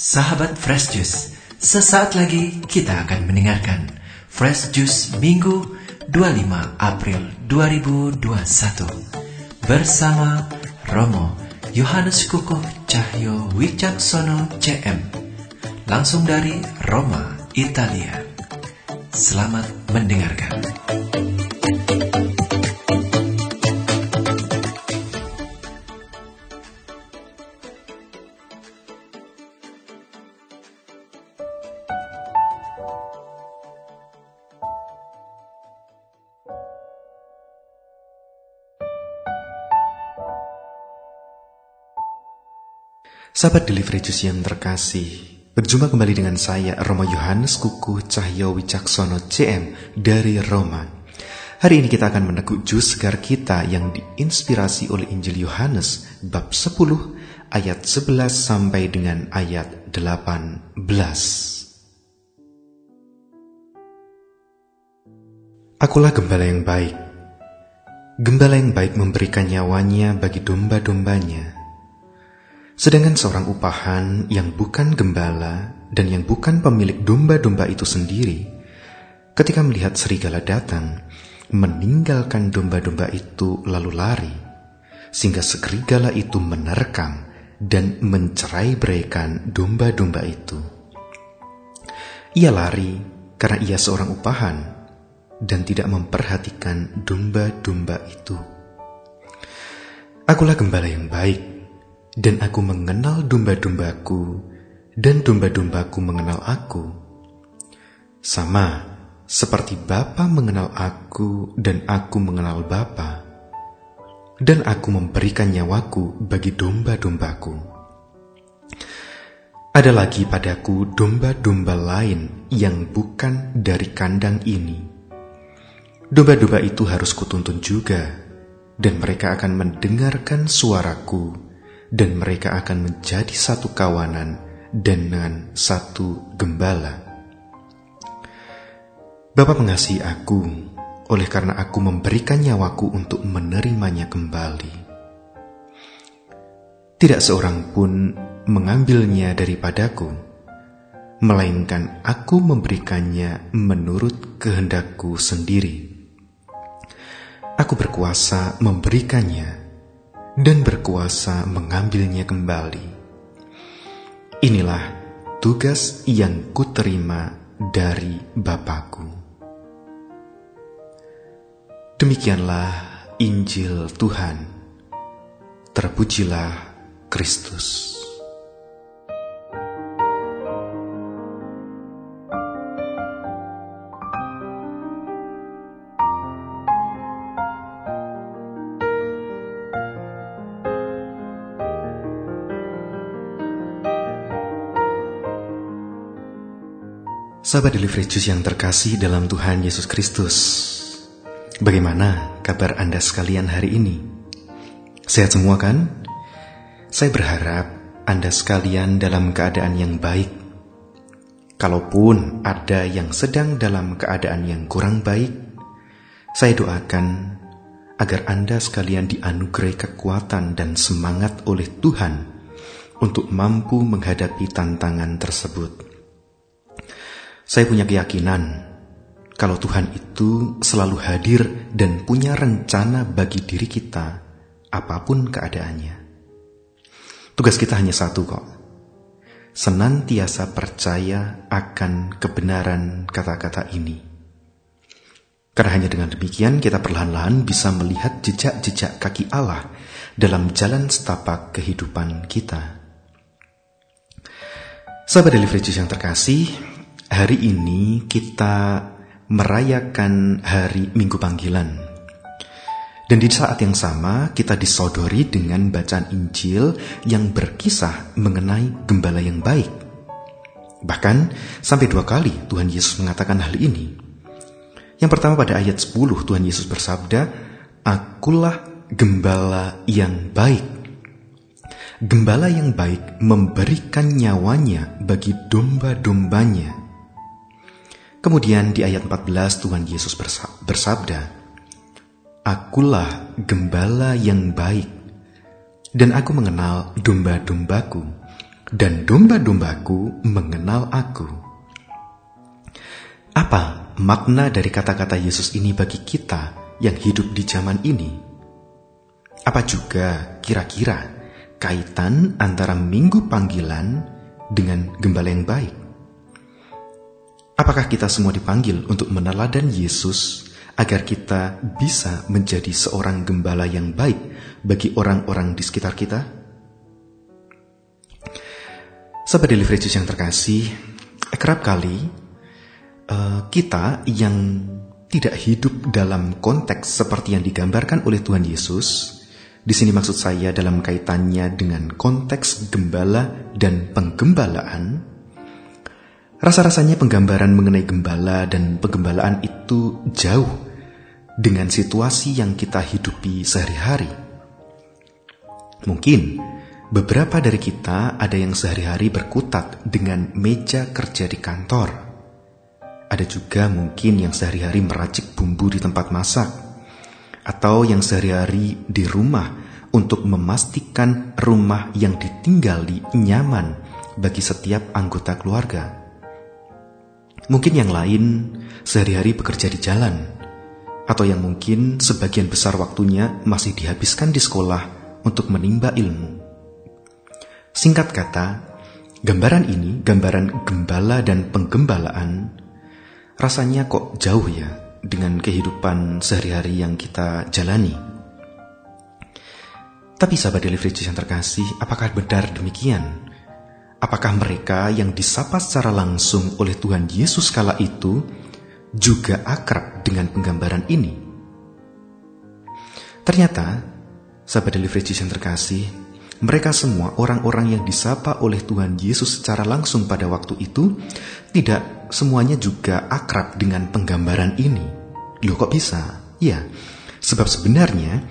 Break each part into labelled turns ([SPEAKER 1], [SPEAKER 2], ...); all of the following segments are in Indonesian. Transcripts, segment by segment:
[SPEAKER 1] Sahabat Fresh Juice, sesaat lagi kita akan mendengarkan Fresh Juice Minggu 25 April 2021 bersama Romo Yohanes Kukuh Cahyo Wicaksono CM langsung dari Roma, Italia. Selamat mendengarkan.
[SPEAKER 2] Sahabat Delivery Juice yang terkasih, berjumpa kembali dengan saya, Romo Yohanes Kuku Cahyo Wicaksono CM dari Roma. Hari ini kita akan meneguk jus segar kita yang diinspirasi oleh Injil Yohanes bab 10 ayat 11 sampai dengan ayat 18. Akulah gembala yang baik. Gembala yang baik memberikan nyawanya bagi domba-dombanya. Sedangkan seorang upahan yang bukan gembala dan yang bukan pemilik domba-domba itu sendiri, ketika melihat serigala datang, meninggalkan domba-domba itu lalu lari, sehingga serigala itu menerkam dan mencerai beraikan domba-domba itu. Ia lari karena ia seorang upahan dan tidak memperhatikan domba-domba itu. Akulah gembala yang baik dan aku mengenal domba-dombaku, dan domba-dombaku mengenal aku. Sama seperti Bapa mengenal aku, dan aku mengenal Bapa, dan aku memberikan nyawaku bagi domba-dombaku. Ada lagi padaku domba-domba lain yang bukan dari kandang ini. Domba-domba itu harus kutuntun juga, dan mereka akan mendengarkan suaraku dan mereka akan menjadi satu kawanan dengan satu gembala. Bapa mengasihi aku, oleh karena aku memberikan nyawaku untuk menerimanya kembali. Tidak seorang pun mengambilnya daripadaku, melainkan aku memberikannya menurut kehendakku sendiri. Aku berkuasa memberikannya dan berkuasa mengambilnya kembali. Inilah tugas yang kuterima dari Bapakku. Demikianlah Injil Tuhan. Terpujilah Kristus. Sahabat Delivery Juice yang terkasih dalam Tuhan Yesus Kristus. Bagaimana kabar Anda sekalian hari ini? Sehat semua kan? Saya berharap Anda sekalian dalam keadaan yang baik. Kalaupun ada yang sedang dalam keadaan yang kurang baik, saya doakan agar Anda sekalian dianugerahi kekuatan dan semangat oleh Tuhan untuk mampu menghadapi tantangan tersebut. Saya punya keyakinan kalau Tuhan itu selalu hadir dan punya rencana bagi diri kita, apa pun keadaannya. Tugas kita hanya satu kok. Senantiasa percaya akan kebenaran kata-kata ini. Karena hanya dengan demikian kita perlahan-lahan bisa melihat jejak-jejak kaki Allah dalam jalan setapak kehidupan kita. Sahabat Delivery yang terkasih, Hari ini kita merayakan hari Minggu Panggilan. Dan di saat yang sama kita disodori dengan bacaan Injil yang berkisah mengenai gembala yang baik. Bahkan sampai dua kali Tuhan Yesus mengatakan hal ini. Yang pertama pada ayat 10 Tuhan Yesus bersabda, Akulah gembala yang baik. Gembala yang baik memberikan nyawanya bagi domba-dombanya. Kemudian di ayat 14 Tuhan Yesus bersabda, Akulah gembala yang baik, dan aku mengenal domba-dombaku, dan domba-dombaku mengenal aku. Apa makna dari kata-kata Yesus ini bagi kita yang hidup di zaman ini? Apa juga kira-kira kaitan antara minggu panggilan dengan gembala yang baik? Apakah kita semua dipanggil untuk meneladan Yesus agar kita bisa menjadi seorang gembala yang baik bagi orang-orang di sekitar kita? Sahabat Daily yang terkasih, kerap kali uh, kita yang tidak hidup dalam konteks seperti yang digambarkan oleh Tuhan Yesus, di sini maksud saya dalam kaitannya dengan konteks gembala dan penggembalaan, rasa-rasanya penggambaran mengenai gembala dan penggembalaan itu jauh dengan situasi yang kita hidupi sehari-hari. Mungkin beberapa dari kita ada yang sehari-hari berkutat dengan meja kerja di kantor. Ada juga mungkin yang sehari-hari meracik bumbu di tempat masak, atau yang sehari-hari di rumah untuk memastikan rumah yang ditinggali nyaman bagi setiap anggota keluarga. Mungkin yang lain sehari-hari bekerja di jalan atau yang mungkin sebagian besar waktunya masih dihabiskan di sekolah untuk menimba ilmu. Singkat kata, gambaran ini, gambaran gembala dan penggembalaan, rasanya kok jauh ya dengan kehidupan sehari-hari yang kita jalani. Tapi sahabat delivery yang terkasih, apakah benar demikian? Apakah mereka yang disapa secara langsung oleh Tuhan Yesus kala itu juga akrab dengan penggambaran ini. Ternyata, sahabat delivery yang terkasih, mereka semua orang-orang yang disapa oleh Tuhan Yesus secara langsung pada waktu itu tidak semuanya juga akrab dengan penggambaran ini. Loh kok bisa? Ya, sebab sebenarnya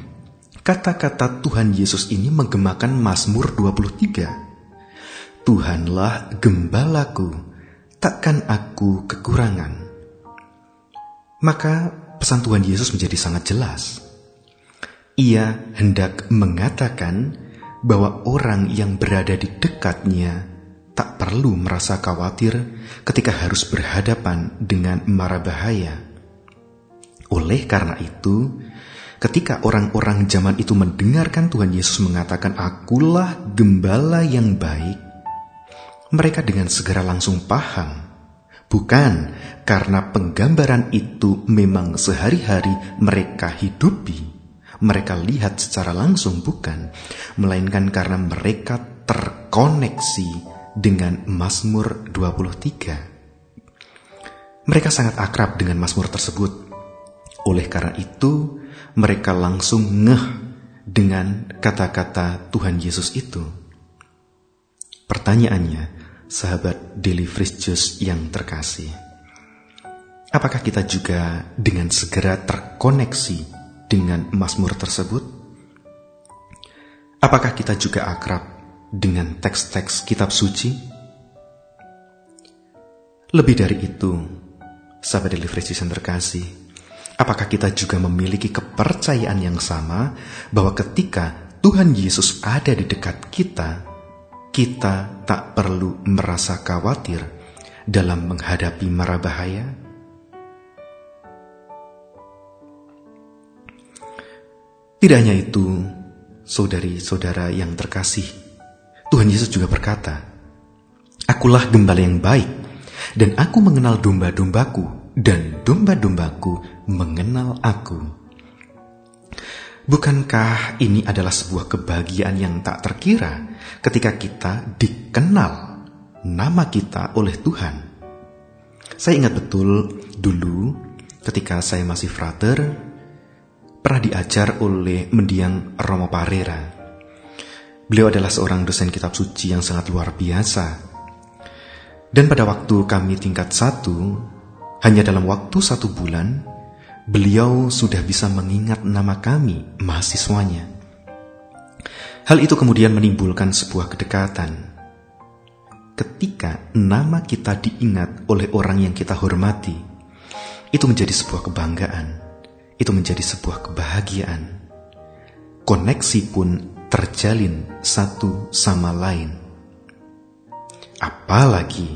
[SPEAKER 2] kata-kata Tuhan Yesus ini menggemakan Mazmur 23. Tuhanlah gembalaku, takkan aku kekurangan. Maka pesan Tuhan Yesus menjadi sangat jelas. Ia hendak mengatakan bahwa orang yang berada di dekatnya tak perlu merasa khawatir ketika harus berhadapan dengan mara bahaya. Oleh karena itu, ketika orang-orang zaman itu mendengarkan Tuhan Yesus mengatakan, "Akulah gembala yang baik," mereka dengan segera langsung paham Bukan karena penggambaran itu memang sehari-hari mereka hidupi, mereka lihat secara langsung bukan, melainkan karena mereka terkoneksi dengan Mazmur 23. Mereka sangat akrab dengan Mazmur tersebut. Oleh karena itu, mereka langsung ngeh dengan kata-kata Tuhan Yesus itu. Pertanyaannya, sahabat Daily Fresh yang terkasih. Apakah kita juga dengan segera terkoneksi dengan Mazmur tersebut? Apakah kita juga akrab dengan teks-teks kitab suci? Lebih dari itu, sahabat Daily Fresh yang terkasih, apakah kita juga memiliki kepercayaan yang sama bahwa ketika Tuhan Yesus ada di dekat kita, kita tak perlu merasa khawatir dalam menghadapi mara bahaya? Tidak hanya itu, saudari-saudara yang terkasih, Tuhan Yesus juga berkata, Akulah gembala yang baik, dan aku mengenal domba-dombaku, dan domba-dombaku mengenal aku. Bukankah ini adalah sebuah kebahagiaan yang tak terkira ketika kita dikenal nama kita oleh Tuhan? Saya ingat betul dulu ketika saya masih frater, pernah diajar oleh mendiang Romo Parera. Beliau adalah seorang dosen kitab suci yang sangat luar biasa. Dan pada waktu kami tingkat satu, hanya dalam waktu satu bulan, beliau sudah bisa mengingat nama kami, mahasiswanya. Hal itu kemudian menimbulkan sebuah kedekatan. Ketika nama kita diingat oleh orang yang kita hormati, itu menjadi sebuah kebanggaan, itu menjadi sebuah kebahagiaan. Koneksi pun terjalin satu sama lain. Apalagi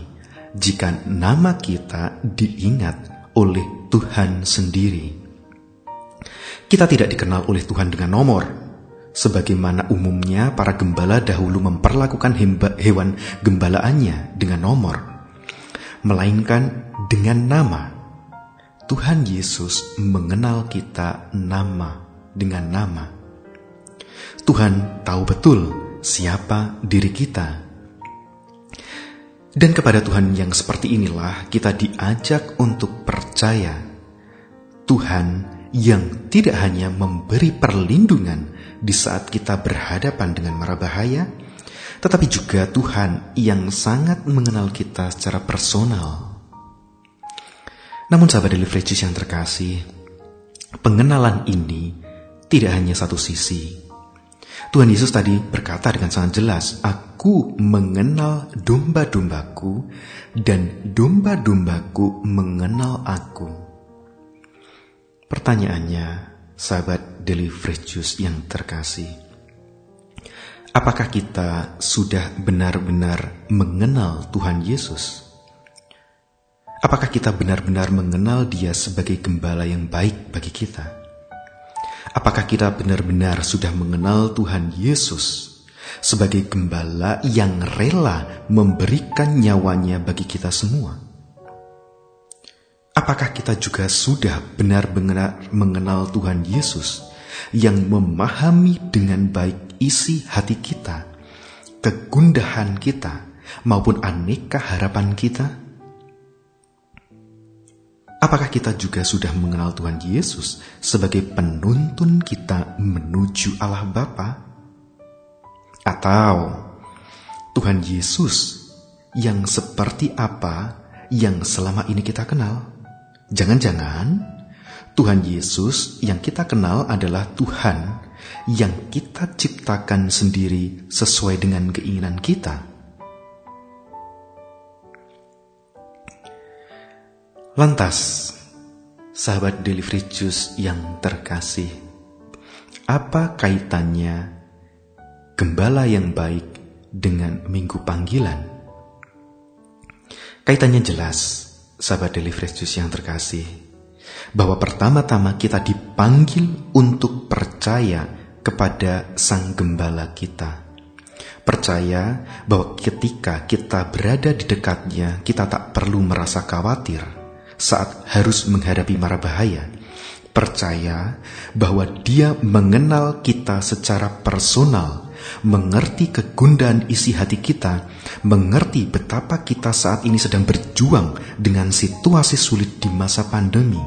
[SPEAKER 2] jika nama kita diingat oleh Tuhan sendiri. Kita tidak dikenal oleh Tuhan dengan nomor, sebagaimana umumnya para gembala dahulu memperlakukan hewan gembalaannya dengan nomor, melainkan dengan nama. Tuhan Yesus mengenal kita nama dengan nama. Tuhan tahu betul siapa diri kita. Dan kepada Tuhan yang seperti inilah kita diajak untuk percaya. Tuhan yang tidak hanya memberi perlindungan di saat kita berhadapan dengan mara bahaya, tetapi juga Tuhan yang sangat mengenal kita secara personal. Namun sahabat Daily yang terkasih, pengenalan ini tidak hanya satu sisi. Tuhan Yesus tadi berkata dengan sangat jelas, Aku mengenal domba-dombaku dan domba-dombaku mengenal aku. Pertanyaannya, sahabat Juice yang terkasih, apakah kita sudah benar-benar mengenal Tuhan Yesus? Apakah kita benar-benar mengenal Dia sebagai gembala yang baik bagi kita? Apakah kita benar-benar sudah mengenal Tuhan Yesus sebagai gembala yang rela memberikan nyawanya bagi kita semua? Apakah kita juga sudah benar-benar mengenal Tuhan Yesus yang memahami dengan baik isi hati kita, kegundahan kita, maupun aneka harapan kita? Apakah kita juga sudah mengenal Tuhan Yesus sebagai penuntun kita menuju Allah Bapa? Atau Tuhan Yesus yang seperti apa yang selama ini kita kenal? Jangan-jangan Tuhan Yesus yang kita kenal adalah Tuhan yang kita ciptakan sendiri sesuai dengan keinginan kita Lantas, sahabat Delivery Juice yang terkasih, apa kaitannya gembala yang baik dengan minggu panggilan? Kaitannya jelas, sahabat Delivery Juice yang terkasih, bahwa pertama-tama kita dipanggil untuk percaya kepada Sang Gembala kita. Percaya bahwa ketika kita berada di dekatnya, kita tak perlu merasa khawatir saat harus menghadapi mara bahaya. Percaya bahwa Dia mengenal kita secara personal, mengerti kegundahan isi hati kita, mengerti betapa kita saat ini sedang berjuang dengan situasi sulit di masa pandemi.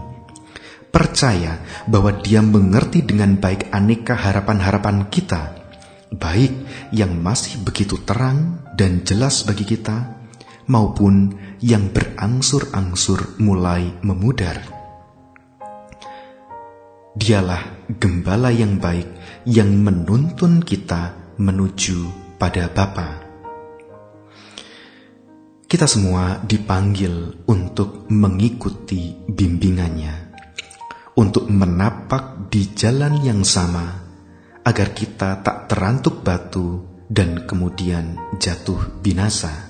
[SPEAKER 2] Percaya bahwa Dia mengerti dengan baik aneka harapan-harapan kita, baik yang masih begitu terang dan jelas bagi kita, maupun yang berangsur-angsur mulai memudar. Dialah gembala yang baik yang menuntun kita menuju pada Bapa. Kita semua dipanggil untuk mengikuti bimbingannya, untuk menapak di jalan yang sama, agar kita tak terantuk batu dan kemudian jatuh binasa.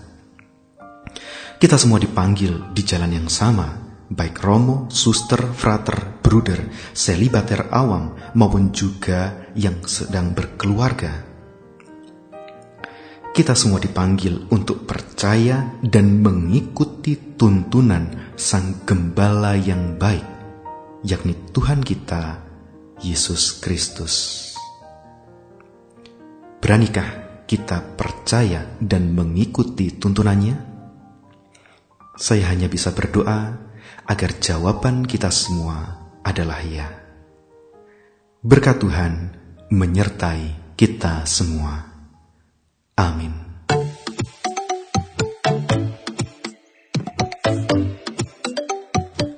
[SPEAKER 2] Kita semua dipanggil di jalan yang sama, baik romo, suster, frater, bruder, selibater awam, maupun juga yang sedang berkeluarga. Kita semua dipanggil untuk percaya dan mengikuti tuntunan Sang Gembala yang baik, yakni Tuhan kita, Yesus Kristus. Beranikah kita percaya dan mengikuti tuntunannya? Saya hanya bisa berdoa agar jawaban kita semua adalah ya. Berkat Tuhan menyertai kita semua. Amin.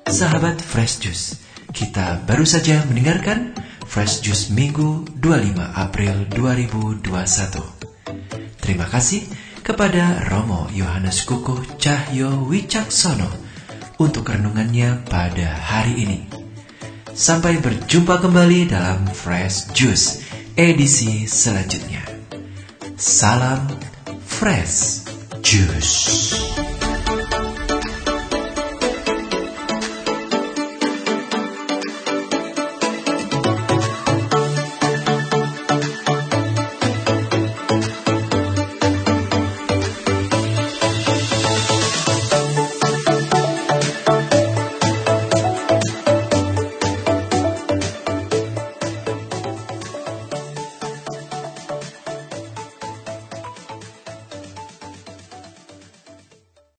[SPEAKER 1] Sahabat Fresh Juice, kita baru saja mendengarkan Fresh Juice Minggu 25 April 2021. Terima kasih kepada Romo Yohanes Kukuh Cahyo Wicaksono untuk renungannya pada hari ini. Sampai berjumpa kembali dalam Fresh Juice edisi selanjutnya. Salam Fresh. Jus.